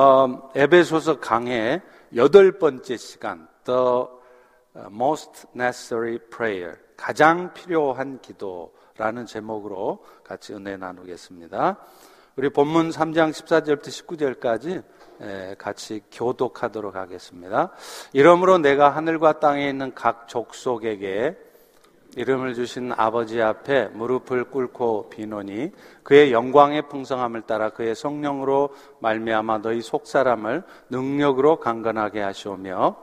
어, 에베소서 강의 여덟 번째 시간 The Most Necessary Prayer 가장 필요한 기도라는 제목으로 같이 은혜 나누겠습니다. 우리 본문 3장 14절부터 19절까지 같이 교독하도록 하겠습니다. 이러므로 내가 하늘과 땅에 있는 각 족속에게 이름을 주신 아버지 앞에 무릎을 꿇고 비노니 그의 영광의 풍성함을 따라 그의 성령으로 말미암아 너희 속사람을 능력으로 강건하게 하시오며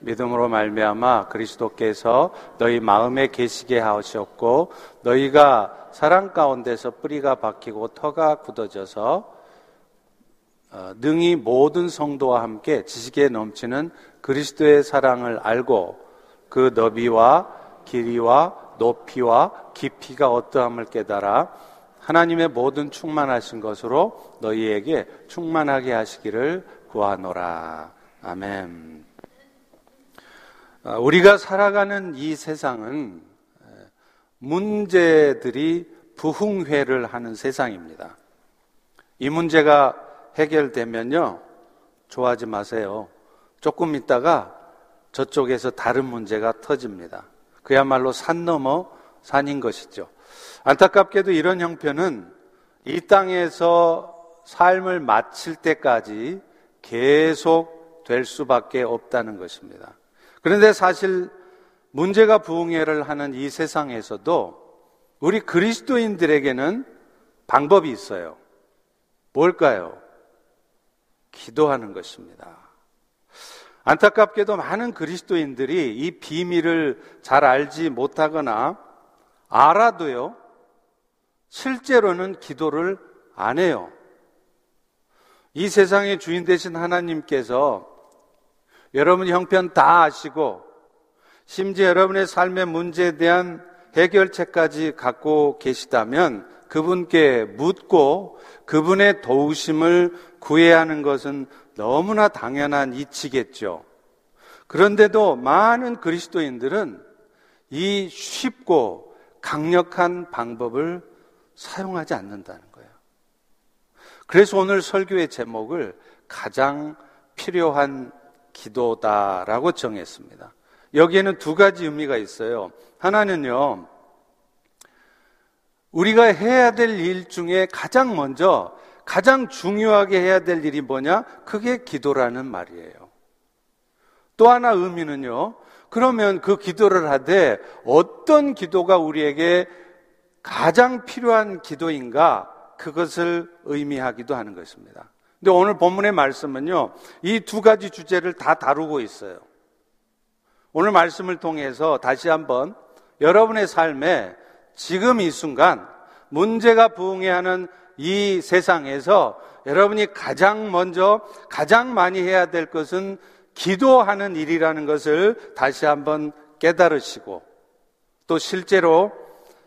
믿음으로 말미암아 그리스도께서 너희 마음에 계시게 하셨고 너희가 사랑 가운데서 뿌리가 박히고 터가 굳어져서 어, 능히 모든 성도와 함께 지식에 넘치는 그리스도의 사랑을 알고 그 너비와 길이와 높이와 깊이가 어떠함을 깨달아 하나님의 모든 충만하신 것으로 너희에게 충만하게 하시기를 구하노라. 아멘. 아, 우리가 살아가는 이 세상은 문제들이 부흥회를 하는 세상입니다. 이 문제가 해결되면요, 좋아하지 마세요. 조금 있다가 저쪽에서 다른 문제가 터집니다. 그야말로 산 넘어 산인 것이죠. 안타깝게도 이런 형편은 이 땅에서 삶을 마칠 때까지 계속 될 수밖에 없다는 것입니다. 그런데 사실 문제가 부흥회를 하는 이 세상에서도 우리 그리스도인들에게는 방법이 있어요. 뭘까요? 기도하는 것입니다. 안타깝게도 많은 그리스도인들이 이 비밀을 잘 알지 못하거나 알아도요, 실제로는 기도를 안 해요. 이 세상의 주인 되신 하나님께서 여러분 형편 다 아시고 심지어 여러분의 삶의 문제에 대한 해결책까지 갖고 계시다면 그분께 묻고 그분의 도우심을 구해야 하는 것은 너무나 당연한 이치겠죠. 그런데도 많은 그리스도인들은 이 쉽고 강력한 방법을 사용하지 않는다는 거예요. 그래서 오늘 설교의 제목을 가장 필요한 기도다라고 정했습니다. 여기에는 두 가지 의미가 있어요. 하나는요, 우리가 해야 될 일 중에 가장 먼저 가장 중요하게 해야 될 일이 뭐냐? 그게 기도라는 말이에요. 또 하나 의미는요. 그러면 그 기도를 하되 어떤 기도가 우리에게 가장 필요한 기도인가? 그것을 의미하기도 하는 것입니다. 근데 오늘 본문의 말씀은요. 이 두 가지 주제를 다 다루고 있어요. 오늘 말씀을 통해서 다시 한번 여러분의 삶에 지금 이 순간 문제가 부응해하는 이 세상에서 여러분이 가장 먼저 가장 많이 해야 될 것은 기도하는 일이라는 것을 다시 한번 깨달으시고 또 실제로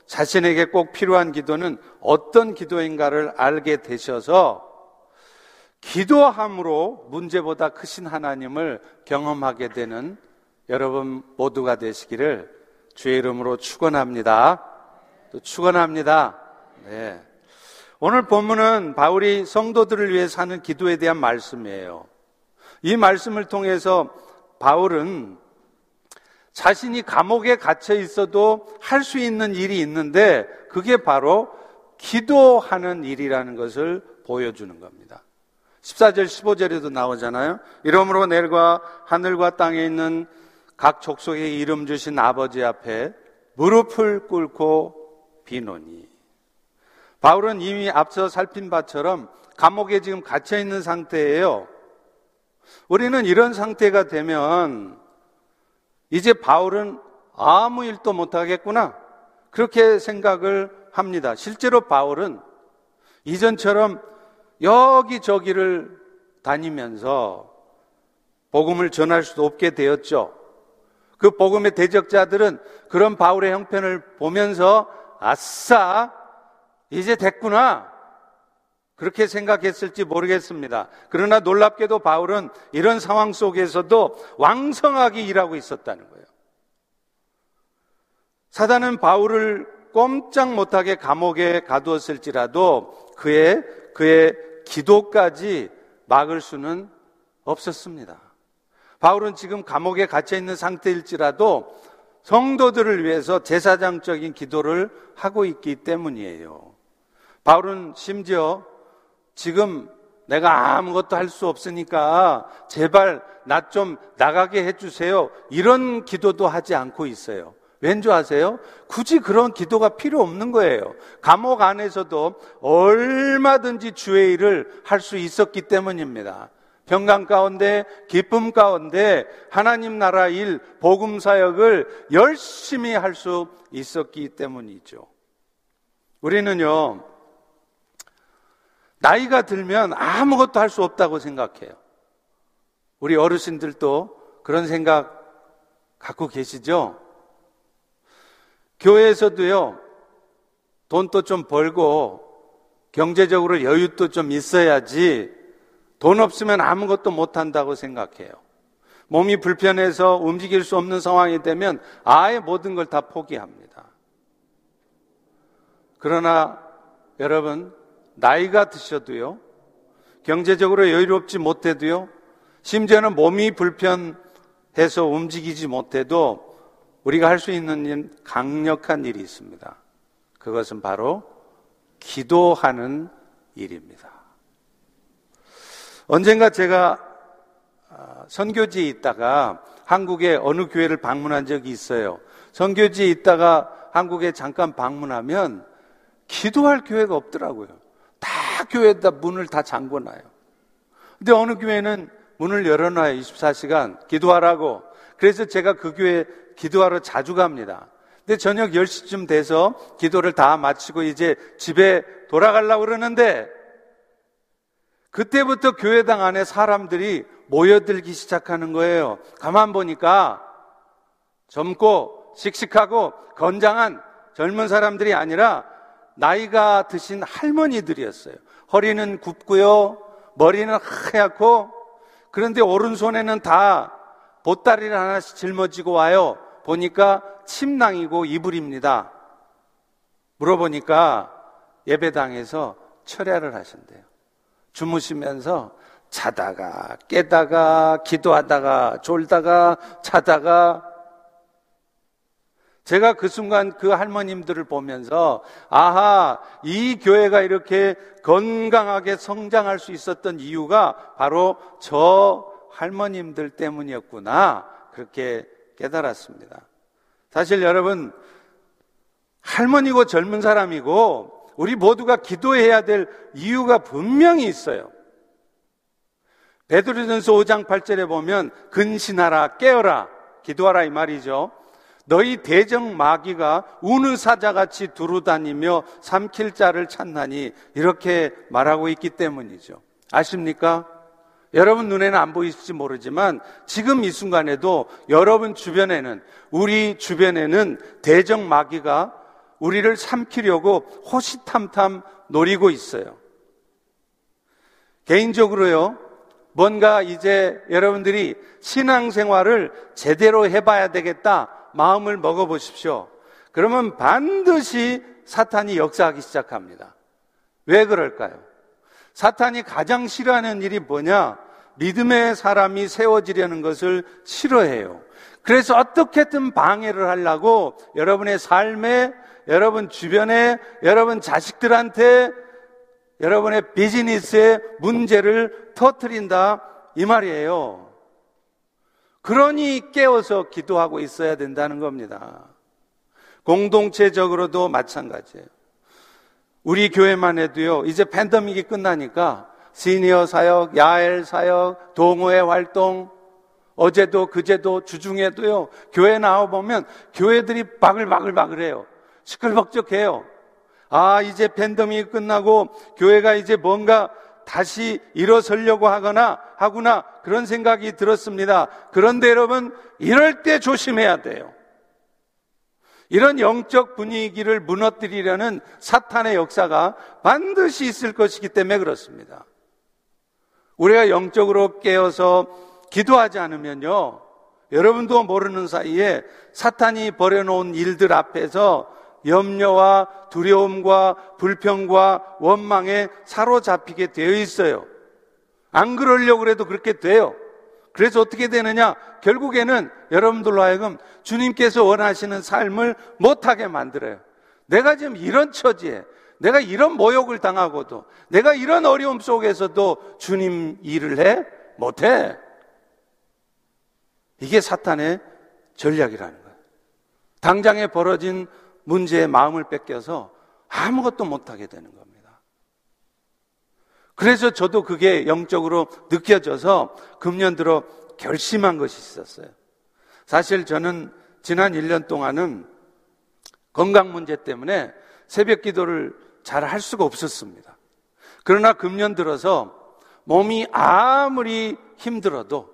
자신에게 꼭 필요한 기도는 어떤 기도인가를 알게 되셔서 기도함으로 문제보다 크신 하나님을 경험하게 되는 여러분 모두가 되시기를 주의 이름으로 축원합니다. 또 축원합니다. 네. 오늘 본문은 바울이 성도들을 위해 사는 기도에 대한 말씀이에요. 이 말씀을 통해서 바울은 자신이 감옥에 갇혀 있어도 할 수 있는 일이 있는데 그게 바로 기도하는 일이라는 것을 보여주는 겁니다. 14절, 15절에도 나오잖아요. 이러므로 내일과 하늘과 땅에 있는 각 족속의 이름 주신 아버지 앞에 무릎을 꿇고 비노니. 바울은 이미 앞서 살핀 바처럼 감옥에 지금 갇혀 있는 상태예요. 우리는 이런 상태가 되면 이제 바울은 아무 일도 못 하겠구나. 그렇게 생각을 합니다. 실제로 바울은 이전처럼 여기저기를 다니면서 복음을 전할 수도 없게 되었죠. 그 복음의 대적자들은 그런 바울의 형편을 보면서 아싸 이제 됐구나. 그렇게 생각했을지 모르겠습니다. 그러나 놀랍게도 바울은 이런 상황 속에서도 왕성하게 일하고 있었다는 거예요. 사단은 바울을 꼼짝 못하게 감옥에 가두었을지라도 그의, 그의 기도까지 막을 수는 없었습니다. 바울은 지금 감옥에 갇혀 있는 상태일지라도 성도들을 위해서 제사장적인 기도를 하고 있기 때문이에요. 바울은 심지어 지금 내가 아무것도 할 수 없으니까 제발 나 좀 나가게 해주세요. 이런 기도도 하지 않고 있어요. 왠지 아세요? 굳이 그런 기도가 필요 없는 거예요. 감옥 안에서도 얼마든지 주의 일을 할 수 있었기 때문입니다. 평강 가운데, 기쁨 가운데 하나님 나라 일, 복음 사역을 열심히 할 수 있었기 때문이죠. 우리는요, 나이가 들면 아무것도 할 수 없다고 생각해요. 우리 어르신들도 그런 생각 갖고 계시죠? 교회에서도요, 돈도 좀 벌고 경제적으로 여유도 좀 있어야지 돈 없으면 아무것도 못 한다고 생각해요. 몸이 불편해서 움직일 수 없는 상황이 되면 아예 모든 걸 다 포기합니다. 그러나 여러분, 나이가 드셔도요, 경제적으로 여유롭지 못해도요, 심지어는 몸이 불편해서 움직이지 못해도 우리가 할 수 있는 강력한 일이 있습니다. 그것은 바로 기도하는 일입니다. 언젠가 제가 아, 선교지에 있다가 한국의 어느 교회를 방문한 적이 있어요. 선교지에 있다가 한국에 잠깐 방문하면 기도할 교회가 없더라고요. 다 교회에다 문을 다 잠궈놔요. 근데 어느 교회는 문을 열어놔요. 24시간 기도하라고. 그래서 제가 그 교회 기도하러 자주 갑니다. 근데 저녁 10시쯤 돼서 기도를 다 마치고 이제 집에 돌아가려고 그러는데 그때부터 교회당 안에 사람들이 모여들기 시작하는 거예요. 가만 보니까 젊고 씩씩하고 건장한 젊은 사람들이 아니라 나이가 드신 할머니들이었어요. 허리는 굽고요. 머리는 하얗고 그런데 오른손에는 다 보따리를 하나씩 짊어지고 와요. 보니까 침낭이고 이불입니다. 물어보니까 예배당에서 철야를 하신대요. 주무시면서 자다가 깨다가 기도하다가 졸다가 자다가 제가 그 순간 그 할머님들을 보면서 아하 이 교회가 이렇게 건강하게 성장할 수 있었던 이유가 바로 저 할머님들 때문이었구나 그렇게 깨달았습니다. 사실 여러분 할머니고 젊은 사람이고 우리 모두가 기도해야 될 이유가 분명히 있어요. 베드로전서 5장 8절에 보면 근신하라 깨어라 기도하라 이 말이죠. 너희 대적 마귀가 우는 사자같이 두루다니며 삼킬 자를 찾나니 이렇게 말하고 있기 때문이죠. 아십니까? 여러분 눈에는 안 보이실지 모르지만 지금 이 순간에도 여러분 주변에는 우리 주변에는 대적 마귀가 우리를 삼키려고 호시탐탐 노리고 있어요. 개인적으로요, 뭔가 이제 여러분들이 신앙생활을 제대로 해봐야 되겠다 마음을 먹어보십시오. 그러면 반드시 사탄이 역사하기 시작합니다. 왜 그럴까요? 사탄이 가장 싫어하는 일이 뭐냐? 믿음의 사람이 세워지려는 것을 싫어해요. 그래서 어떻게든 방해를 하려고 여러분의 삶에 여러분 주변에, 여러분 자식들한테, 여러분의 비즈니스에 문제를 터트린다. 이 말이에요. 그러니 깨어서 기도하고 있어야 된다는 겁니다. 공동체적으로도 마찬가지예요. 우리 교회만 해도요, 이제 팬데믹이 끝나니까 시니어 사역, 야엘 사역, 동호회 활동, 어제도 그제도 주중에도요, 교회 나와보면 교회들이 바글바글바글해요. 시끌벅적해요. 아, 이제 팬덤이 끝나고 교회가 이제 뭔가 다시 일어서려고 하거나 하구나 그런 생각이 들었습니다. 그런데 여러분, 이럴 때 조심해야 돼요. 이런 영적 분위기를 무너뜨리려는 사탄의 역사가 반드시 있을 것이기 때문에 그렇습니다. 우리가 영적으로 깨어서 기도하지 않으면요, 여러분도 모르는 사이에 사탄이 벌여놓은 일들 앞에서 염려와 두려움과 불평과 원망에 사로잡히게 되어 있어요. 안 그러려고 해도 그렇게 돼요. 그래서 어떻게 되느냐? 결국에는 여러분들로 하여금 주님께서 원하시는 삶을 못하게 만들어요. 내가 지금 이런 처지에, 내가 이런 모욕을 당하고도, 내가 이런 어려움 속에서도 주님 일을 해? 못해. 이게 사탄의 전략이라는 거예요. 당장에 벌어진 문제에 마음을 뺏겨서 아무것도 못하게 되는 겁니다. 그래서 저도 그게 영적으로 느껴져서 금년 들어 결심한 것이 있었어요. 사실 저는 지난 1년 동안은 건강 문제 때문에 새벽 기도를 잘 할 수가 없었습니다. 그러나 금년 들어서 몸이 아무리 힘들어도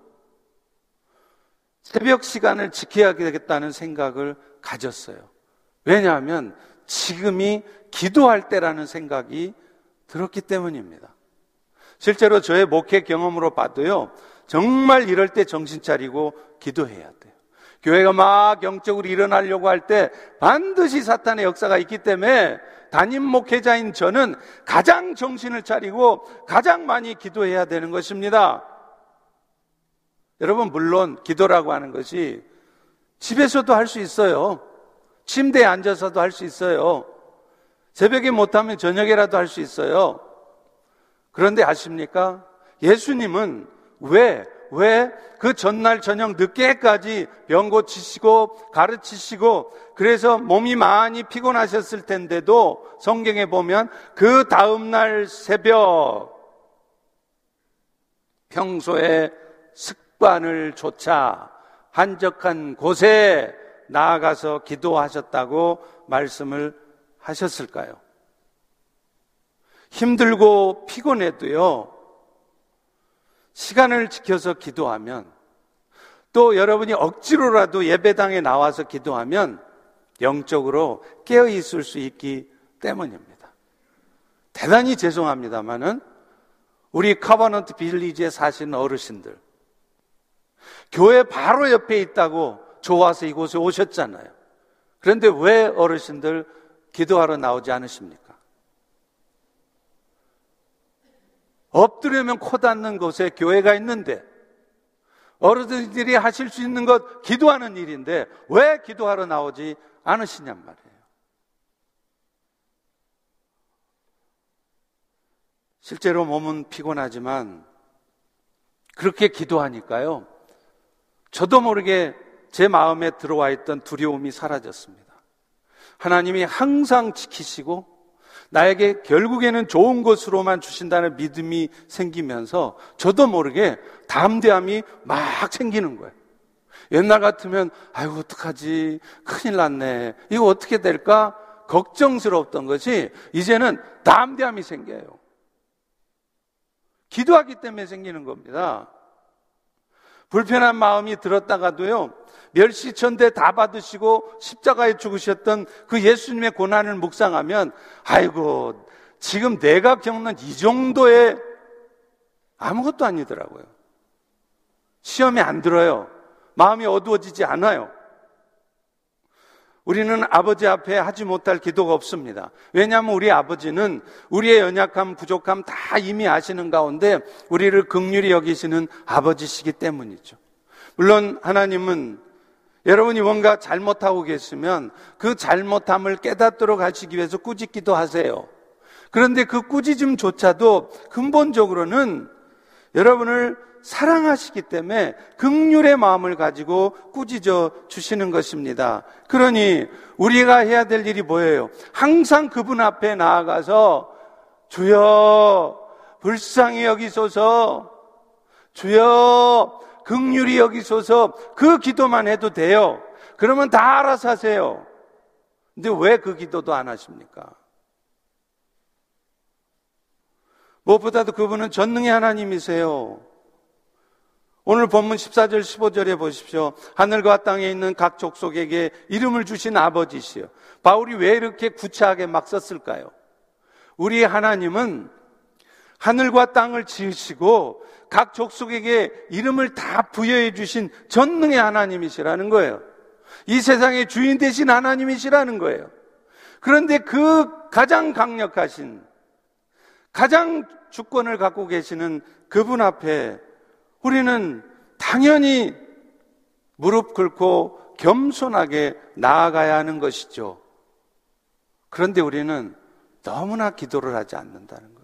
새벽 시간을 지켜야 겠다는 생각을 가졌어요. 왜냐하면 지금이 기도할 때라는 생각이 들었기 때문입니다. 실제로 저의 목회 경험으로 봐도요, 정말 이럴 때 정신 차리고 기도해야 돼요. 교회가 막 영적으로 일어나려고 할 때 반드시 사탄의 역사가 있기 때문에 담임 목회자인 저는 가장 정신을 차리고 가장 많이 기도해야 되는 것입니다. 여러분, 물론 기도라고 하는 것이 집에서도 할 수 있어요. 침대에 앉아서도 할 수 있어요. 새벽에 못하면 저녁에라도 할 수 있어요. 그런데 아십니까? 예수님은 왜, 왜 그 전날 저녁 늦게까지 병 고치시고 가르치시고 그래서 몸이 많이 피곤하셨을 텐데도 성경에 보면 그 다음날 새벽 평소에 습관을 조차 한적한 곳에 나아가서 기도하셨다고 말씀을 하셨을까요? 힘들고 피곤해도요, 시간을 지켜서 기도하면, 또 여러분이 억지로라도 예배당에 나와서 기도하면 영적으로 깨어 있을 수 있기 때문입니다. 대단히 죄송합니다만은 우리 카바넌트 빌리지에 사시는 어르신들, 교회 바로 옆에 있다고 좋아서 이곳에 오셨잖아요. 그런데 왜 어르신들 기도하러 나오지 않으십니까? 엎드려면 코 닿는 곳에 교회가 있는데 어르신들이 하실 수 있는 것 기도하는 일인데 왜 기도하러 나오지 않으시냔 말이에요. 실제로 몸은 피곤하지만 그렇게 기도하니까요. 저도 모르게 제 마음에 들어와 있던 두려움이 사라졌습니다. 하나님이 항상 지키시고 나에게 결국에는 좋은 것으로만 주신다는 믿음이 생기면서 저도 모르게 담대함이 막 생기는 거예요. 옛날 같으면 아이고 어떡하지 큰일 났네 이거 어떻게 될까 걱정스러웠던 것이 이제는 담대함이 생겨요. 기도하기 때문에 생기는 겁니다. 불편한 마음이 들었다가도요, 멸시천대 다 받으시고 십자가에 죽으셨던 그 예수님의 고난을 묵상하면, 아이고, 지금 내가 겪는 이 정도의 아무것도 아니더라고요. 시험이 안 들어요. 마음이 어두워지지 않아요. 우리는 아버지 앞에 하지 못할 기도가 없습니다. 왜냐하면 우리 아버지는 우리의 연약함, 부족함 다 이미 아시는 가운데 우리를 극률히 여기시는 아버지시기 때문이죠. 물론 하나님은 여러분이 뭔가 잘못하고 계시면 그 잘못함을 깨닫도록 하시기 위해서 꾸짖기도 하세요. 그런데 그 꾸짖음조차도 근본적으로는 여러분을 사랑하시기 때문에 극률의 마음을 가지고 꾸짖어 주시는 것입니다. 그러니 우리가 해야 될 일이 뭐예요? 항상 그분 앞에 나아가서 주여 불쌍히 여기소서 주여 극률이 여기소서 그 기도만 해도 돼요. 그러면 다 알아서 하세요. 근데 왜 그 기도도 안 하십니까? 무엇보다도 그분은 전능의 하나님이세요. 오늘 본문 14절 15절에 보십시오. 하늘과 땅에 있는 각 족속에게 이름을 주신 아버지시요. 바울이 왜 이렇게 구차하게 막 썼을까요? 우리 하나님은 하늘과 땅을 지으시고 각 족속에게 이름을 다 부여해 주신 전능의 하나님이시라는 거예요. 이 세상의 주인 되신 하나님이시라는 거예요. 그런데 그 가장 강력하신 가장 주권을 갖고 계시는 그분 앞에 우리는 당연히 무릎 꿇고 겸손하게 나아가야 하는 것이죠. 그런데 우리는 너무나 기도를 하지 않는다는 거예요.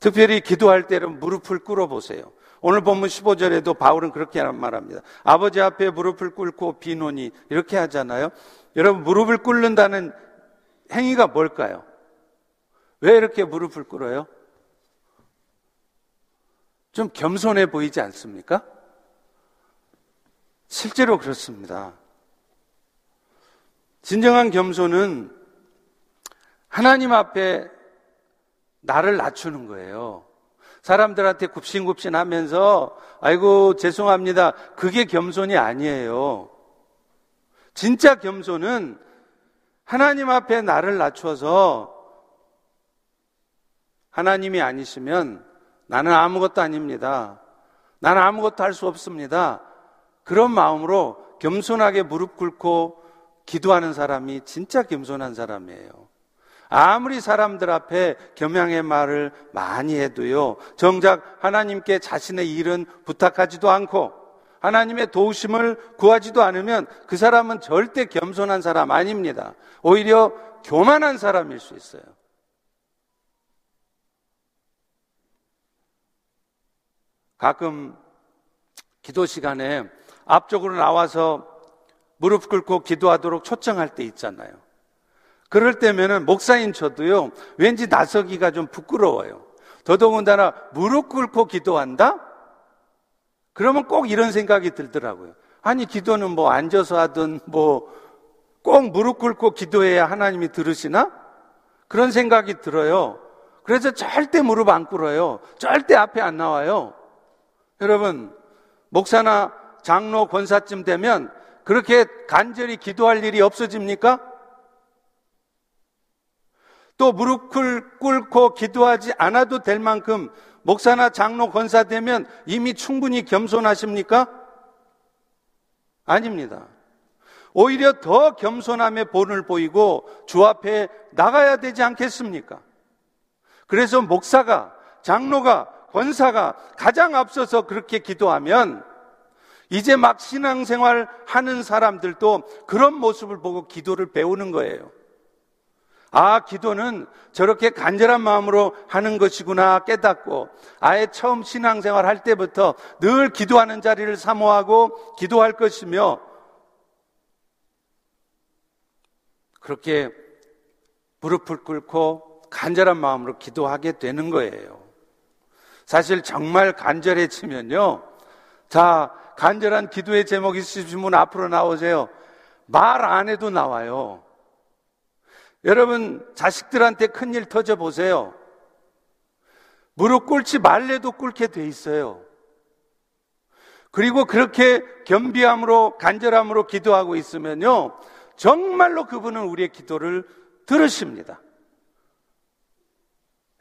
특별히 기도할 때는 무릎을 꿇어 보세요. 오늘 본문 15절에도 바울은 그렇게 말합니다. 아버지 앞에 무릎을 꿇고 비노니 이렇게 하잖아요. 여러분 무릎을 꿇는다는 행위가 뭘까요? 왜 이렇게 무릎을 꿇어요? 좀 겸손해 보이지 않습니까? 실제로 그렇습니다. 진정한 겸손은 하나님 앞에 나를 낮추는 거예요. 사람들한테 굽신굽신 하면서, 아이고, 죄송합니다. 그게 겸손이 아니에요. 진짜 겸손은 하나님 앞에 나를 낮춰서 하나님이 아니시면 나는 아무것도 아닙니다. 나는 아무것도 할 수 없습니다. 그런 마음으로 겸손하게 무릎 꿇고 기도하는 사람이 진짜 겸손한 사람이에요. 아무리 사람들 앞에 겸양의 말을 많이 해도요, 정작 하나님께 자신의 일은 부탁하지도 않고 하나님의 도우심을 구하지도 않으면 그 사람은 절대 겸손한 사람 아닙니다. 오히려 교만한 사람일 수 있어요. 가끔 기도 시간에 앞쪽으로 나와서 무릎 꿇고 기도하도록 초청할 때 있잖아요. 그럴 때면은 목사인 저도요, 왠지 나서기가 좀 부끄러워요. 더더군다나 무릎 꿇고 기도한다? 그러면 꼭 이런 생각이 들더라고요. 아니, 기도는 뭐 앉아서 하든 뭐 꼭 무릎 꿇고 기도해야 하나님이 들으시나? 그런 생각이 들어요. 그래서 절대 무릎 안 꿇어요. 절대 앞에 안 나와요. 여러분, 목사나 장로 권사쯤 되면 그렇게 간절히 기도할 일이 없어집니까? 또 무릎 꿇고 기도하지 않아도 될 만큼 목사나 장로 권사 되면 이미 충분히 겸손하십니까? 아닙니다. 오히려 더 겸손함의 본을 보이고 주 앞에 나가야 되지 않겠습니까? 그래서 목사가, 장로가, 권사가 가장 앞서서 그렇게 기도하면 이제 막 신앙생활 하는 사람들도 그런 모습을 보고 기도를 배우는 거예요. 아, 기도는 저렇게 간절한 마음으로 하는 것이구나 깨닫고 아예 처음 신앙생활 할 때부터 늘 기도하는 자리를 사모하고 기도할 것이며 그렇게 무릎을 꿇고 간절한 마음으로 기도하게 되는 거예요. 사실 정말 간절해지면요. 자, 간절한 기도의 제목 있으신 분 앞으로 나오세요. 말 안 해도 나와요. 여러분, 자식들한테 큰일 터져 보세요. 무릎 꿇지 말래도 꿇게 돼 있어요. 그리고 그렇게 겸비함으로, 간절함으로 기도하고 있으면요. 정말로 그분은 우리의 기도를 들으십니다.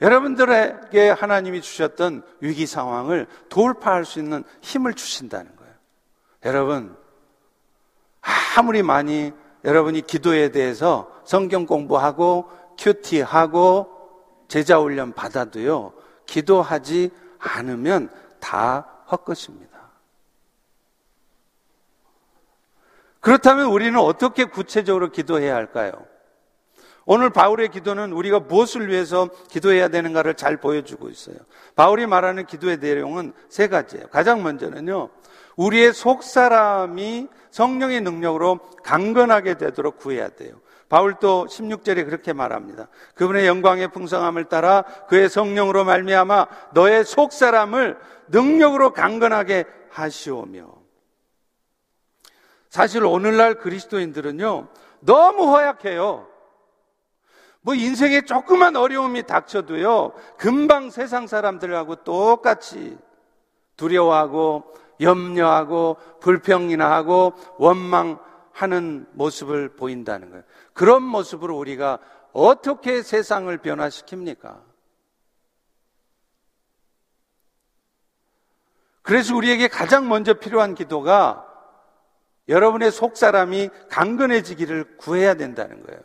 여러분들에게 하나님이 주셨던 위기 상황을 돌파할 수 있는 힘을 주신다는 거예요. 여러분, 아무리 많이 여러분이 기도에 대해서 성경 공부하고 큐티하고 제자 훈련 받아도요, 기도하지 않으면 다 헛것입니다. 그렇다면 우리는 어떻게 구체적으로 기도해야 할까요? 오늘 바울의 기도는 우리가 무엇을 위해서 기도해야 되는가를 잘 보여주고 있어요. 바울이 말하는 기도의 내용은 세 가지예요. 가장 먼저는요, 우리의 속 사람이 성령의 능력으로 강건하게 되도록 구해야 돼요. 바울도 16절에 그렇게 말합니다. 그분의 영광의 풍성함을 따라 그의 성령으로 말미암아 너의 속 사람을 능력으로 강건하게 하시오며. 사실 오늘날 그리스도인들은요 너무 허약해요. 뭐 인생에 조그만 어려움이 닥쳐도요 금방 세상 사람들하고 똑같이 두려워하고 염려하고 불평이나 하고 원망하는 모습을 보인다는 거예요. 그런 모습으로 우리가 어떻게 세상을 변화시킵니까? 그래서 우리에게 가장 먼저 필요한 기도가 여러분의 속 사람이 강건해지기를 구해야 된다는 거예요.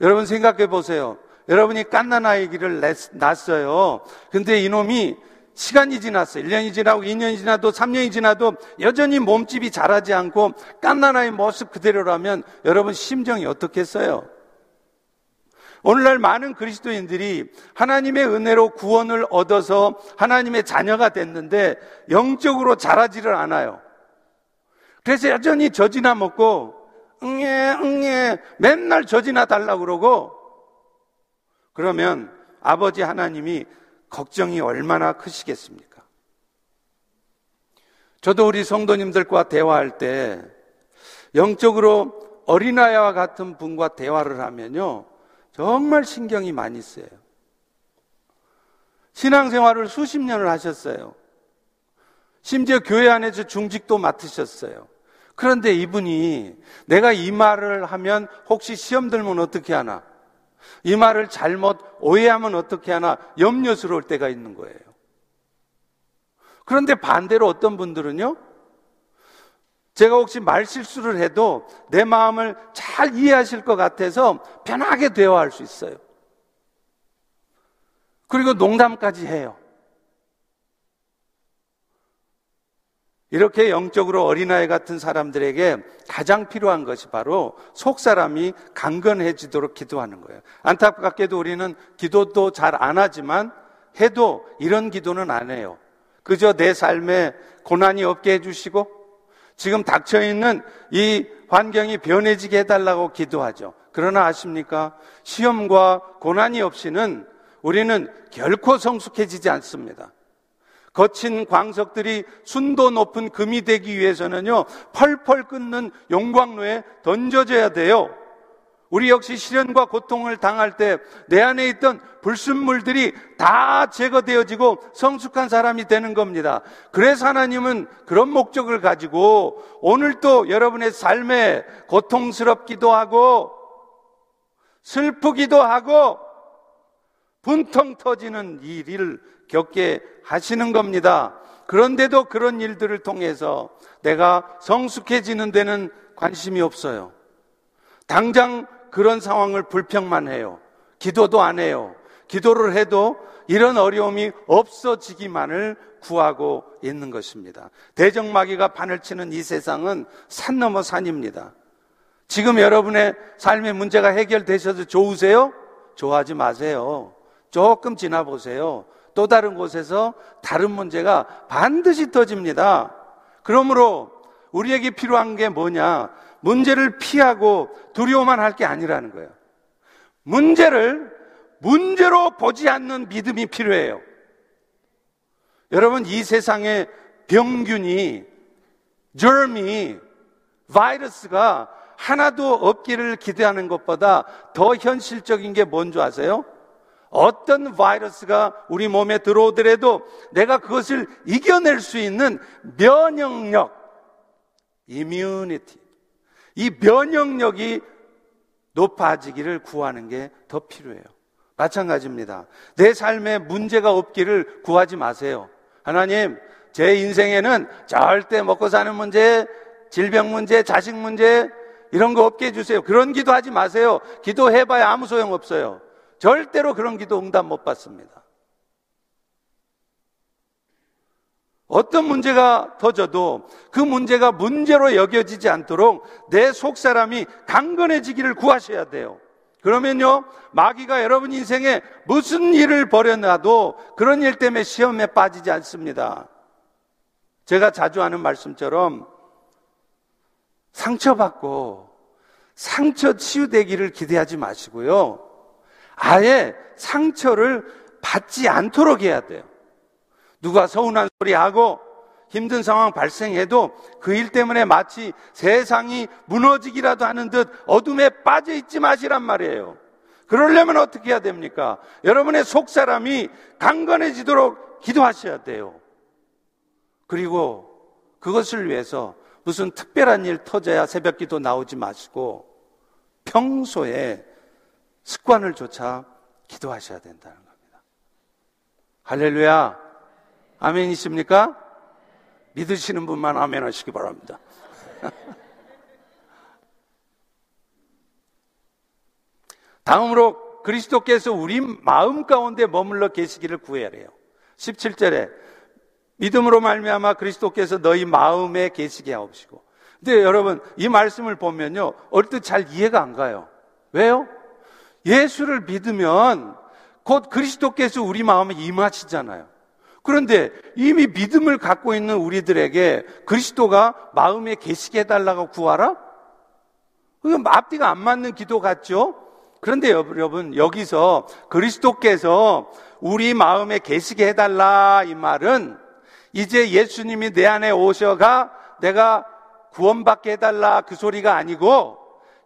여러분 생각해 보세요. 여러분이 깐난 아이기를 낳았어요. 근데 이놈이 시간이 지났어요. 1년이 지나고 2년이 지나도 3년이 지나도 여전히 몸집이 자라지 않고 깐난아이 모습 그대로라면 여러분 심정이 어떻겠어요? 오늘날 많은 그리스도인들이 하나님의 은혜로 구원을 얻어서 하나님의 자녀가 됐는데 영적으로 자라지를 않아요. 그래서 여전히 젖이나 먹고 응애 응애 맨날 젖이나 달라고 그러고 그러면 아버지 하나님이 걱정이 얼마나 크시겠습니까? 저도 우리 성도님들과 대화할 때 영적으로 어린아이와 같은 분과 대화를 하면요. 정말 신경이 많이 쓰여요. 신앙생활을 수십 년을 하셨어요. 심지어 교회 안에서 중직도 맡으셨어요. 그런데 이분이 내가 이 말을 하면 혹시 시험 들면 어떻게 하나? 이 말을 잘못 오해하면 어떻게 하나 염려스러울 때가 있는 거예요. 그런데 반대로 어떤 분들은요, 제가 혹시 말 실수를 해도 내 마음을 잘 이해하실 것 같아서 편하게 대화할 수 있어요. 그리고 농담까지 해요. 이렇게 영적으로 어린아이 같은 사람들에게 가장 필요한 것이 바로 속 사람이 강건해지도록 기도하는 거예요. 안타깝게도 우리는 기도도 잘 안 하지만 해도 이런 기도는 안 해요. 그저 내 삶에 고난이 없게 해주시고 지금 닥쳐 있는 이 환경이 변해지게 해달라고 기도하죠. 그러나 아십니까? 시험과 고난이 없이는 우리는 결코 성숙해지지 않습니다. 거친 광석들이 순도 높은 금이 되기 위해서는요, 펄펄 끓는 용광로에 던져져야 돼요. 우리 역시 시련과 고통을 당할 때 내 안에 있던 불순물들이 다 제거되어지고 성숙한 사람이 되는 겁니다. 그래서 하나님은 그런 목적을 가지고 오늘도 여러분의 삶에 고통스럽기도 하고 슬프기도 하고 분통 터지는 일을 겪게 하시는 겁니다. 그런데도 그런 일들을 통해서 내가 성숙해지는 데는 관심이 없어요. 당장 그런 상황을 불평만 해요. 기도도 안 해요. 기도를 해도 이런 어려움이 없어지기만을 구하고 있는 것입니다. 대적마귀가 판을 치는 이 세상은 산 넘어 산입니다. 지금 여러분의 삶의 문제가 해결되셔서 좋으세요? 좋아하지 마세요. 조금 지나보세요. 또 다른 곳에서 다른 문제가 반드시 터집니다. 그러므로 우리에게 필요한 게 뭐냐? 문제를 피하고 두려워만 할 게 아니라는 거예요. 문제를 문제로 보지 않는 믿음이 필요해요. 여러분, 이 세상에 병균이, germ이, 바이러스가 하나도 없기를 기대하는 것보다 더 현실적인 게 뭔지 아세요? 어떤 바이러스가 우리 몸에 들어오더라도 내가 그것을 이겨낼 수 있는 면역력, immunity. 이 면역력이 높아지기를 구하는 게 더 필요해요. 마찬가지입니다. 내 삶에 문제가 없기를 구하지 마세요. 하나님, 제 인생에는 절대 먹고 사는 문제, 질병 문제, 자식 문제, 이런 거 없게 해주세요. 그런 기도 하지 마세요. 기도해봐야 아무 소용 없어요. 절대로 그런 기도 응답 못 받습니다. 어떤 문제가 터져도 그 문제가 문제로 여겨지지 않도록 내 속 사람이 강건해지기를 구하셔야 돼요. 그러면요, 마귀가 여러분 인생에 무슨 일을 벌여놔도 그런 일 때문에 시험에 빠지지 않습니다. 제가 자주 하는 말씀처럼 상처받고 상처 치유되기를 기대하지 마시고요. 아예 상처를 받지 않도록 해야 돼요. 누가 서운한 소리 하고 힘든 상황 발생해도 그 일 때문에 마치 세상이 무너지기라도 하는 듯 어둠에 빠져 있지 마시란 말이에요. 그러려면 어떻게 해야 됩니까? 여러분의 속 사람이 강건해지도록 기도하셔야 돼요. 그리고 그것을 위해서 무슨 특별한 일 터져야 새벽 기도 나오지 마시고 평소에 습관을 조차 기도하셔야 된다는 겁니다. 할렐루야. 아멘이십니까? 믿으시는 분만 아멘 하시기 바랍니다. 다음으로 곧 그리스도께서 우리 마음 가운데 머물러 계시기를 구해야 해요. 17절에 믿음으로 말미암아 그리스도께서 너희 마음에 계시게 하옵시고. 근데 여러분 이 말씀을 보면요 얼뜻 잘 이해가 안 가요. 왜요? 예수를 믿으면 곧 그리스도께서 우리 마음에 임하시잖아요. 그런데 이미 믿음을 갖고 있는 우리들에게 그리스도가 마음에 계시게 해달라고 구하라? 그건 앞뒤가 안 맞는 기도 같죠? 그런데 여러분, 여기서 그리스도께서 우리 마음에 계시게 해달라 이 말은 이제 예수님이 내 안에 오셔가 내가 구원받게 해달라 그 소리가 아니고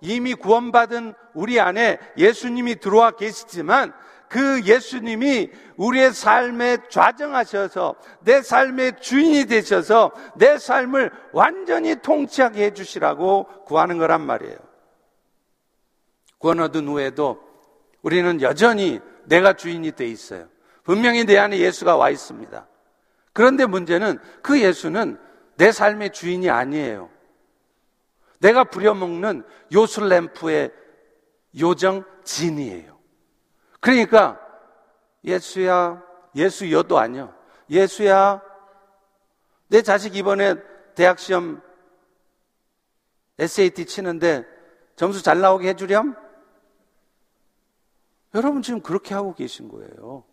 이미 구원받은 우리 안에 예수님이 들어와 계시지만 그 예수님이 우리의 삶에 좌정하셔서 내 삶의 주인이 되셔서 내 삶을 완전히 통치하게 해주시라고 구하는 거란 말이에요. 구원 얻은 후에도 우리는 여전히 내가 주인이 돼 있어요. 분명히 내 안에 예수가 와 있습니다. 그런데 문제는 그 예수는 내 삶의 주인이 아니에요. 내가 부려먹는 요술램프의 요정 진이에요. 그러니까 예수야, 예수여도 아니요. 예수야, 내 자식 이번에 대학 시험 SAT 치는데 점수 잘 나오게 해주렴? 여러분 지금 그렇게 하고 계신 거예요.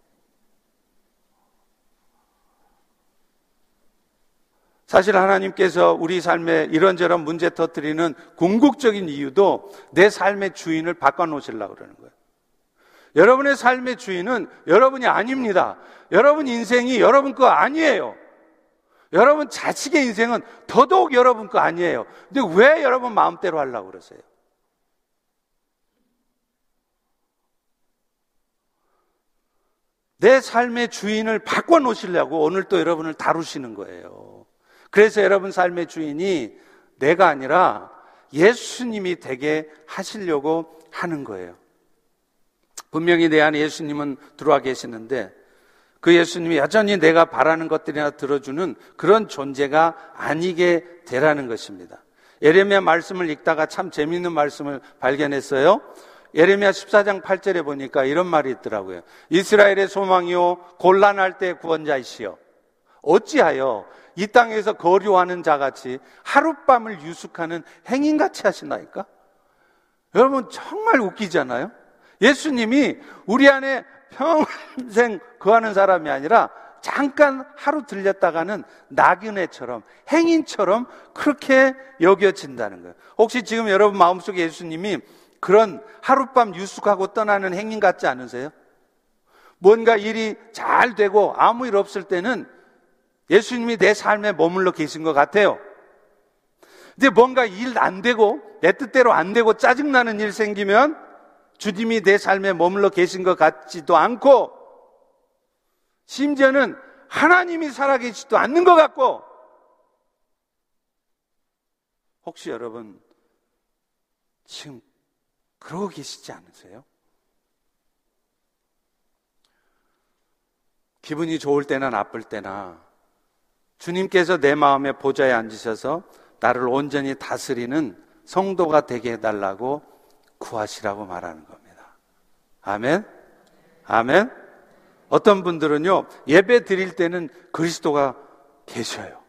사실 하나님께서 우리 삶에 이런저런 문제 터뜨리는 궁극적인 이유도 내 삶의 주인을 바꿔놓으시려고 그러는 거예요. 여러분의 삶의 주인은 여러분이 아닙니다. 여러분 인생이 여러분 거 아니에요. 여러분 자식의 인생은 더더욱 여러분 거 아니에요. 근데 왜 여러분 마음대로 하려고 그러세요? 내 삶의 주인을 바꿔놓으시려고 오늘 또 여러분을 다루시는 거예요. 그래서 여러분 삶의 주인이 내가 아니라 예수님이 되게 하시려고 하는 거예요. 분명히 내 안에 예수님은 들어와 계시는데 그 예수님이 여전히 내가 바라는 것들이나 들어주는 그런 존재가 아니게 되라는 것입니다. 예레미야 말씀을 읽다가 참 재미있는 말씀을 발견했어요. 예레미야 14장 8절에 보니까 이런 말이 있더라고요. 이스라엘의 소망이요 곤란할 때 구원자이시여 어찌하여 이 땅에서 거류하는 자같이 하룻밤을 유숙하는 행인같이 하시나이까? 여러분 정말 웃기잖아요. 예수님이 우리 안에 평생 거하는 사람이 아니라 잠깐 하루 들렸다가는 나그네처럼 행인처럼 그렇게 여겨진다는 거예요. 혹시 지금 여러분 마음속에 예수님이 그런 하룻밤 유숙하고 떠나는 행인 같지 않으세요? 뭔가 일이 잘 되고 아무 일 없을 때는 예수님이 내 삶에 머물러 계신 것 같아요. 근데 뭔가 일 안 되고 내 뜻대로 안 되고 짜증나는 일 생기면 주님이 내 삶에 머물러 계신 것 같지도 않고 심지어는 하나님이 살아계시지도 않는 것 같고 혹시 여러분 지금 그러고 계시지 않으세요? 기분이 좋을 때나 나쁠 때나 주님께서 내 마음의 보좌에 앉으셔서 나를 온전히 다스리는 성도가 되게 해달라고 구하시라고 말하는 겁니다. 아멘? 아멘? 어떤 분들은요, 예배 드릴 때는 그리스도가 계셔요.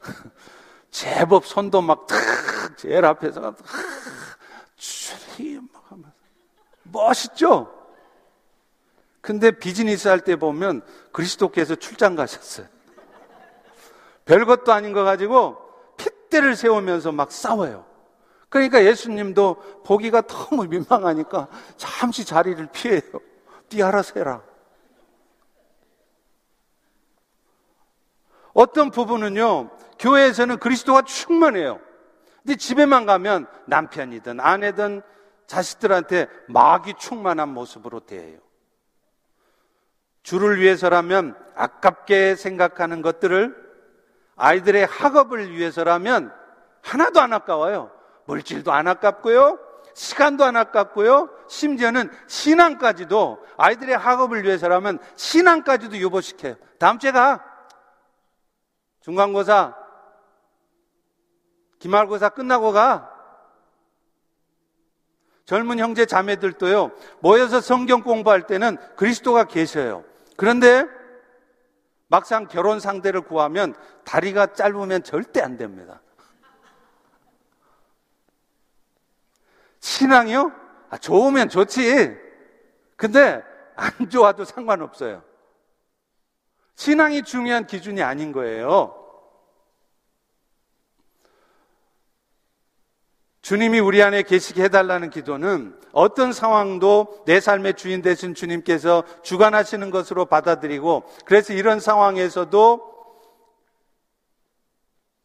제법 손도 막 탁, 제일 앞에서 탁, 막 하면서. 멋있죠? 근데 비즈니스 할 때 보면 그리스도께서 출장 가셨어요. 별것도 아닌 거 가지고 핏대를 세우면서 막 싸워요. 그러니까 예수님도 보기가 너무 민망하니까 잠시 자리를 피해요. 네 알아서 해라. 어떤 부분은요, 교회에서는 그리스도가 충만해요. 근데 집에만 가면 남편이든 아내든 자식들한테 마귀 충만한 모습으로 대해요. 주를 위해서라면 아깝게 생각하는 것들을 아이들의 학업을 위해서라면 하나도 안 아까워요. 물질도 안 아깝고요. 시간도 안 아깝고요. 심지어는 신앙까지도 아이들의 학업을 위해서라면 신앙까지도 유보시켜요. 다음 주에 가. 중간고사, 기말고사 끝나고 가. 젊은 형제 자매들도요, 모여서 성경 공부할 때는 그리스도가 계셔요. 그런데 막상 결혼 상대를 구하면 다리가 짧으면 절대 안 됩니다. 신앙이요? 아, 좋으면 좋지. 근데 안 좋아도 상관없어요. 신앙이 중요한 기준이 아닌 거예요. 주님이 우리 안에 계시게 해달라는 기도는 어떤 상황도 내 삶의 주인 되신 주님께서 주관하시는 것으로 받아들이고 그래서 이런 상황에서도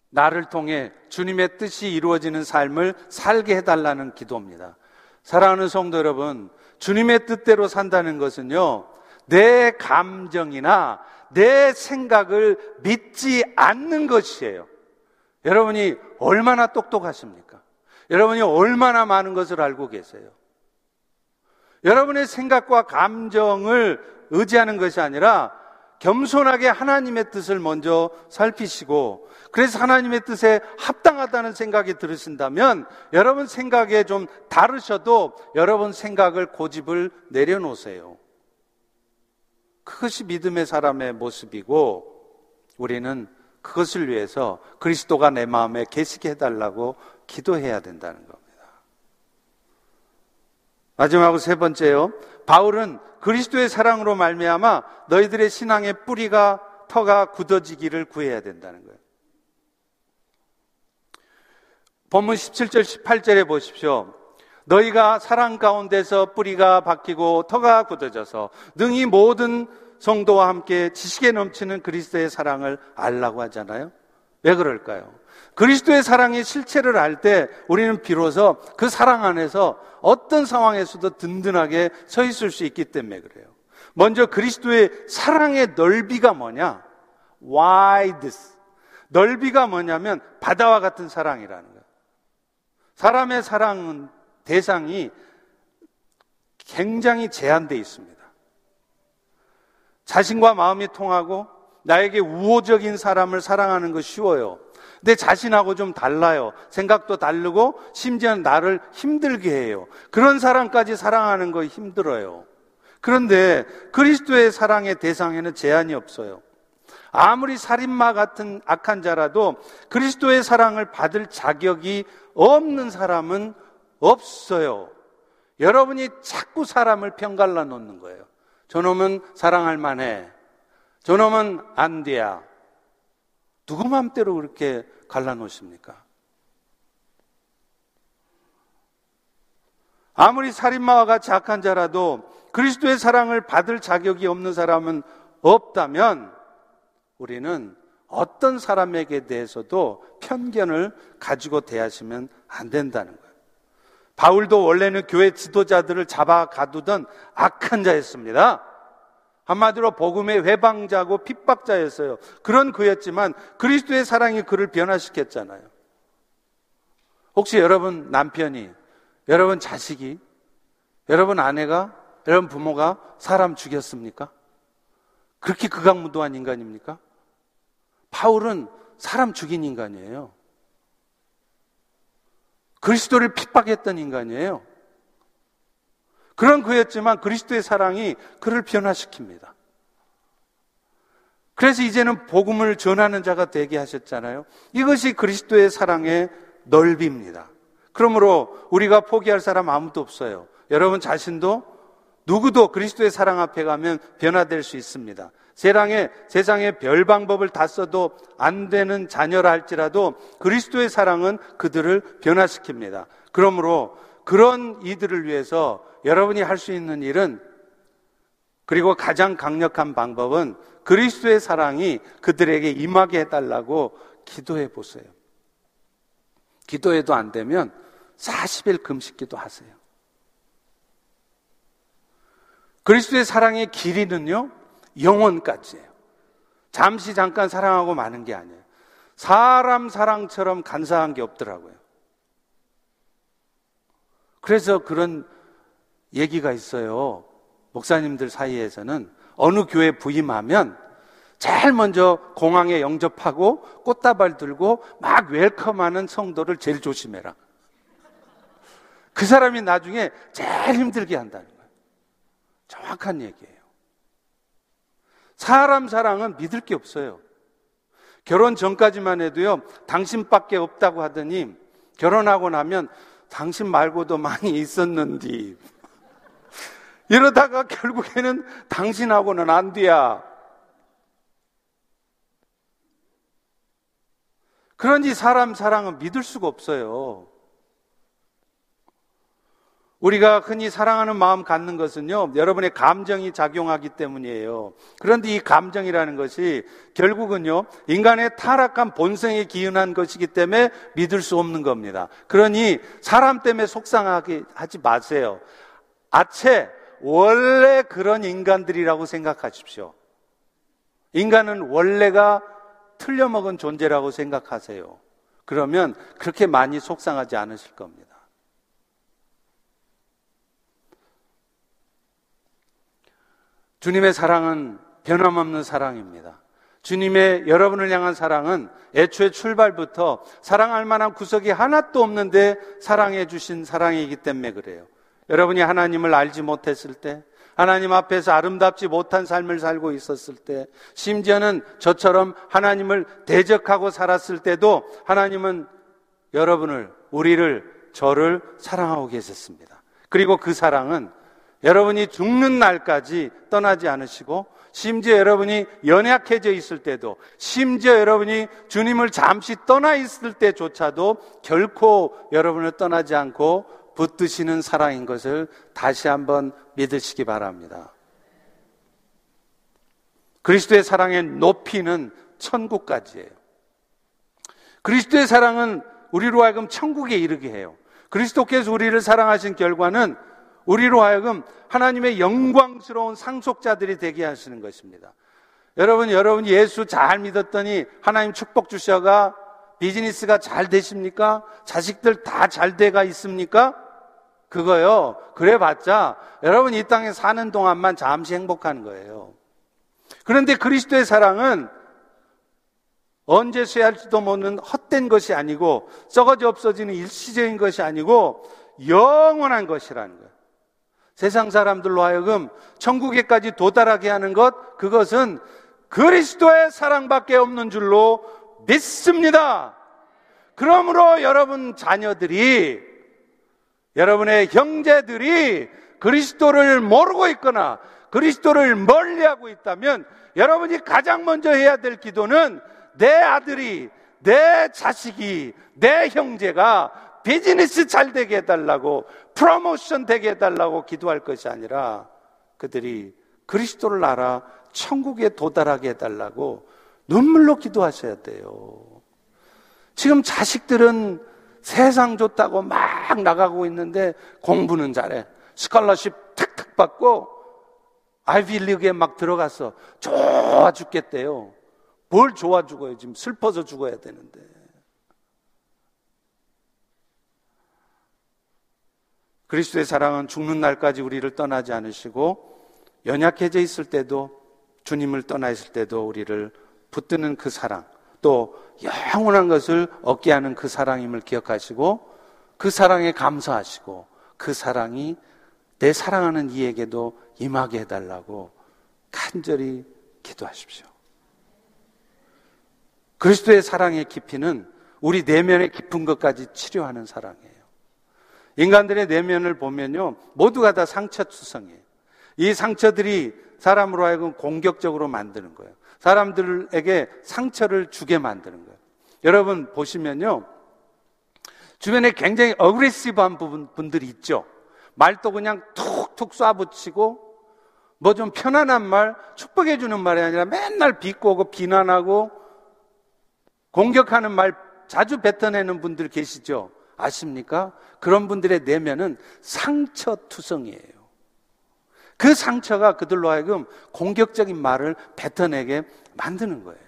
나를 통해 주님의 뜻이 이루어지는 삶을 살게 해달라는 기도입니다. 사랑하는 성도 여러분, 주님의 뜻대로 산다는 것은요, 내 감정이나 내 생각을 믿지 않는 것이에요. 여러분이 얼마나 똑똑하십니까? 여러분이 얼마나 많은 것을 알고 계세요? 여러분의 생각과 감정을 의지하는 것이 아니라 겸손하게 하나님의 뜻을 먼저 살피시고 그래서 하나님의 뜻에 합당하다는 생각이 들으신다면 여러분 생각에 좀 다르셔도 여러분 생각을 고집을 내려놓으세요. 그것이 믿음의 사람의 모습이고 우리는 그것을 위해서 그리스도가 내 마음에 계시게 해달라고 기도해야 된다는 겁니다. 마지막으로 세 번째요. 바울은 그리스도의 사랑으로 말미암아 너희들의 신앙의 뿌리가 터가 굳어지기를 구해야 된다는 거예요. 본문 17절 18절에 보십시오. 너희가 사랑 가운데서 뿌리가 박히고 터가 굳어져서 능히 모든 성도와 함께 지식에 넘치는 그리스도의 사랑을 알라고 하잖아요. 왜 그럴까요? 그리스도의 사랑의 실체를 알 때 우리는 비로소 그 사랑 안에서 어떤 상황에서도 든든하게 서 있을 수 있기 때문에 그래요. 먼저 그리스도의 사랑의 넓이가 뭐냐? wide. 넓이가 뭐냐면 바다와 같은 사랑이라는 거예요. 사람의 사랑은 대상이 굉장히 제한되어 있습니다. 자신과 마음이 통하고 나에게 우호적인 사람을 사랑하는 거 쉬워요. 내 자신하고 좀 달라요. 생각도 다르고 심지어 나를 힘들게 해요. 그런 사람까지 사랑하는 거 힘들어요. 그런데 그리스도의 사랑의 대상에는 제한이 없어요. 아무리 살인마 같은 악한 자라도 그리스도의 사랑을 받을 자격이 없는 사람은 없어요. 여러분이 자꾸 사람을 편갈라 놓는 거예요. 저놈은 사랑할 만해. 저놈은 안 돼야. 누구 마음대로 그렇게 갈라놓으십니까? 아무리 살인마와 같이 악한 자라도 그리스도의 사랑을 받을 자격이 없는 사람은 없다면 우리는 어떤 사람에게 대해서도 편견을 가지고 대하시면 안 된다는 거예요. 바울도 원래는 교회 지도자들을 잡아 가두던 악한 자였습니다. 한마디로 복음의 회방자고 핍박자였어요. 그런 그였지만 그리스도의 사랑이 그를 변화시켰잖아요. 혹시 여러분 남편이, 여러분 자식이, 여러분 아내가, 여러분 부모가 사람 죽였습니까? 그렇게 극악무도한 인간입니까? 바울은 사람 죽인 인간이에요. 그리스도를 핍박했던 인간이에요. 그런 그였지만 그리스도의 사랑이 그를 변화시킵니다. 그래서 이제는 복음을 전하는 자가 되게 하셨잖아요. 이것이 그리스도의 사랑의 넓입니다. 그러므로 우리가 포기할 사람 아무도 없어요. 여러분 자신도 누구도 그리스도의 사랑 앞에 가면 변화될 수 있습니다. 세상에, 세상에 별 방법을 다 써도 안 되는 자녀라 할지라도 그리스도의 사랑은 그들을 변화시킵니다. 그러므로 그런 이들을 위해서 여러분이 할 수 있는 일은 그리고 가장 강력한 방법은 그리스도의 사랑이 그들에게 임하게 해달라고 기도해 보세요. 기도해도 안 되면 40일 금식 기도 하세요. 그리스도의 사랑의 길이는요, 영원까지예요. 잠시 잠깐 사랑하고 마는 게 아니에요. 사람 사랑처럼 간사한 게 없더라고요. 그래서 그런 얘기가 있어요. 목사님들 사이에서는 어느 교회 부임하면 제일 먼저 공항에 영접하고 꽃다발 들고 막 웰컴하는 성도를 제일 조심해라. 그 사람이 나중에 제일 힘들게 한다는 거예요. 정확한 얘기예요. 사람 사랑은 믿을 게 없어요. 결혼 전까지만 해도요, 당신밖에 없다고 하더니 결혼하고 나면 당신 말고도 많이 있었는데 이러다가 결국에는 당신하고는 안 돼야. 그런지 사람 사랑은 믿을 수가 없어요. 우리가 흔히 사랑하는 마음 갖는 것은요, 여러분의 감정이 작용하기 때문이에요. 그런데 이 감정이라는 것이 결국은요, 인간의 타락한 본성에 기운한 것이기 때문에 믿을 수 없는 겁니다. 그러니 사람 때문에 속상하게 하지 마세요. 아체, 원래 그런 인간들이라고 생각하십시오. 인간은 원래가 틀려먹은 존재라고 생각하세요. 그러면 그렇게 많이 속상하지 않으실 겁니다. 주님의 사랑은 변함없는 사랑입니다. 주님의 여러분을 향한 사랑은 애초에 출발부터 사랑할 만한 구석이 하나도 없는데 사랑해 주신 사랑이기 때문에 그래요. 여러분이 하나님을 알지 못했을 때, 하나님 앞에서 아름답지 못한 삶을 살고 있었을 때, 심지어는 저처럼 하나님을 대적하고 살았을 때도 하나님은 여러분을, 우리를, 저를 사랑하고 계셨습니다. 그리고 그 사랑은 여러분이 죽는 날까지 떠나지 않으시고 심지어 여러분이 연약해져 있을 때도 심지어 여러분이 주님을 잠시 떠나 있을 때조차도 결코 여러분을 떠나지 않고 붙드시는 사랑인 것을 다시 한번 믿으시기 바랍니다. 그리스도의 사랑의 높이는 천국까지예요. 그리스도의 사랑은 우리로 하여금 천국에 이르게 해요. 그리스도께서 우리를 사랑하신 결과는 우리로 하여금 하나님의 영광스러운 상속자들이 되게 하시는 것입니다. 여러분, 여러분 예수 잘 믿었더니 하나님 축복 주셔가 비즈니스가 잘 되십니까? 자식들 다 잘 돼가 있습니까? 그거요. 그래 봤자 여러분 이 땅에 사는 동안만 잠시 행복한 거예요. 그런데 그리스도의 사랑은 언제 쇠할지도 모르는 헛된 것이 아니고 썩어져 없어지는 일시적인 것이 아니고 영원한 것이라는 거예요. 세상 사람들로 하여금 천국에까지 도달하게 하는 것, 그것은 그리스도의 사랑밖에 없는 줄로 믿습니다. 그러므로 여러분 자녀들이, 여러분의 형제들이 그리스도를 모르고 있거나 그리스도를 멀리하고 있다면 여러분이 가장 먼저 해야 될 기도는 내 아들이, 내 자식이, 내 형제가 비즈니스 잘 되게 해달라고, 프로모션 되게 해달라고 기도할 것이 아니라 그들이 그리스도를 알아 천국에 도달하게 해달라고 눈물로 기도하셔야 돼요. 지금 자식들은 세상 좋다고 막 나가고 있는데 공부는 잘해. 스칼러십 탁탁 받고 아이비리그에 막 들어가서 좋아 죽겠대요. 뭘 좋아 죽어요? 지금 슬퍼서 죽어야 되는데. 그리스도의 사랑은 죽는 날까지 우리를 떠나지 않으시고 연약해져 있을 때도 주님을 떠나 있을 때도 우리를 붙드는 그 사랑 또 영원한 것을 얻게 하는 그 사랑임을 기억하시고 그 사랑에 감사하시고 그 사랑이 내 사랑하는 이에게도 임하게 해달라고 간절히 기도하십시오. 그리스도의 사랑의 깊이는 우리 내면의 깊은 것까지 치료하는 사랑이에요. 인간들의 내면을 보면요. 모두가 다 상처 투성이에요. 이 상처들이 사람으로 하여금 공격적으로 만드는 거예요. 사람들에게 상처를 주게 만드는 거예요. 여러분 보시면요. 주변에 굉장히 어그레시브한 부분, 분들이 있죠. 말도 그냥 툭툭 쏴붙이고 뭐 좀 편안한 말, 축복해 주는 말이 아니라 맨날 비꼬고 비난하고 공격하는 말 자주 뱉어내는 분들 계시죠. 아십니까? 그런 분들의 내면은 상처투성이에요. 그 상처가 그들로 하여금 공격적인 말을 뱉어내게 만드는 거예요.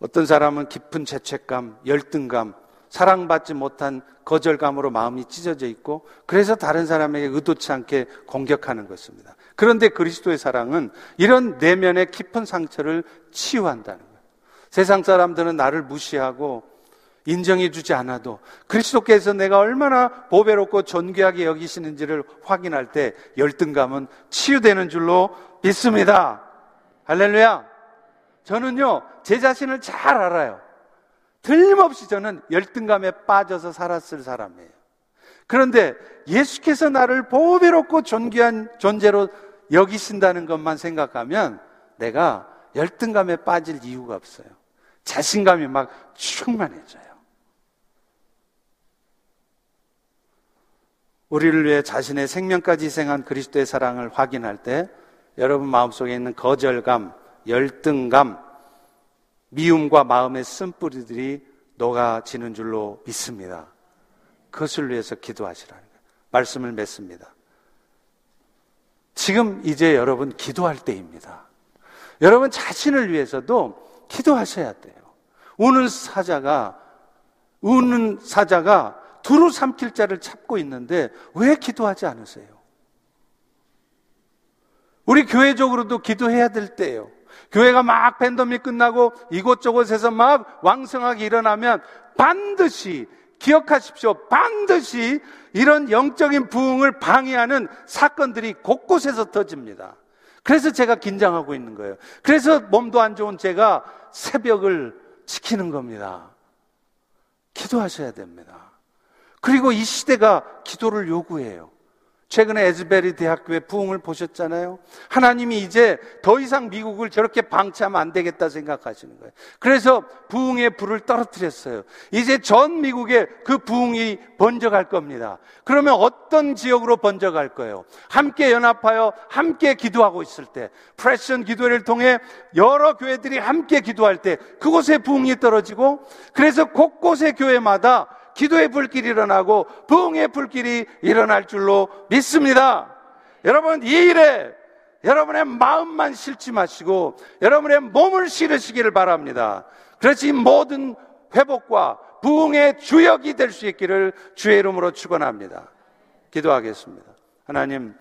어떤 사람은 깊은 죄책감, 열등감, 사랑받지 못한 거절감으로 마음이 찢어져 있고 그래서 다른 사람에게 의도치 않게 공격하는 것입니다. 그런데 그리스도의 사랑은 이런 내면의 깊은 상처를 치유한다는 거예요. 세상 사람들은 나를 무시하고 인정해 주지 않아도 그리스도께서 내가 얼마나 보배롭고 존귀하게 여기시는지를 확인할 때 열등감은 치유되는 줄로 믿습니다. 할렐루야. 저는요, 제 자신을 잘 알아요. 틀림없이 저는 열등감에 빠져서 살았을 사람이에요. 그런데 예수께서 나를 보배롭고 존귀한 존재로 여기신다는 것만 생각하면 내가 열등감에 빠질 이유가 없어요. 자신감이 막 충만해져요. 우리를 위해 자신의 생명까지 희생한 그리스도의 사랑을 확인할 때 여러분 마음속에 있는 거절감, 열등감, 미움과 마음의 쓴뿌리들이 녹아지는 줄로 믿습니다. 그것을 위해서 기도하시라는 거예요. 말씀을 맺습니다. 지금 이제 여러분 기도할 때입니다. 여러분 자신을 위해서도 기도하셔야 돼요. 우는 사자가, 우는 사자가 두루 삼킬 자를 찾고 있는데 왜 기도하지 않으세요? 우리 교회적으로도 기도해야 될 때예요. 교회가 막 팬덤이 끝나고 이곳저곳에서 막 왕성하게 일어나면 반드시 기억하십시오. 반드시 이런 영적인 부흥을 방해하는 사건들이 곳곳에서 터집니다. 그래서 제가 긴장하고 있는 거예요. 그래서 몸도 안 좋은 제가 새벽을 지키는 겁니다. 기도하셔야 됩니다. 그리고 이 시대가 기도를 요구해요. 최근에 에즈베리 대학교의 부흥을 보셨잖아요. 하나님이 이제 더 이상 미국을 저렇게 방치하면 안 되겠다 생각하시는 거예요. 그래서 부흥의 불을 떨어뜨렸어요. 이제 전 미국에 그 부흥이 번져갈 겁니다. 그러면 어떤 지역으로 번져갈 거예요? 함께 연합하여 함께 기도하고 있을 때, 프레션 기도를 통해 여러 교회들이 함께 기도할 때 그곳에 부흥이 떨어지고 그래서 곳곳의 교회마다 기도의 불길이 일어나고 부흥의 불길이 일어날 줄로 믿습니다. 여러분 이 일에 여러분의 마음만 실지 마시고 여러분의 몸을 실으시기를 바랍니다. 그렇지 모든 회복과 부흥의 주역이 될 수 있기를 주의 이름으로 축원합니다. 기도하겠습니다. 하나님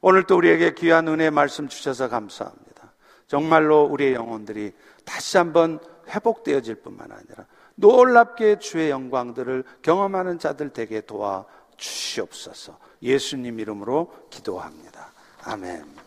오늘 또 우리에게 귀한 은혜 말씀 주셔서 감사합니다. 정말로 우리의 영혼들이 다시 한번 회복되어질 뿐만 아니라 놀랍게 주의 영광들을 경험하는 자들 되게 도와 주시옵소서. 예수님 이름으로 기도합니다. 아멘.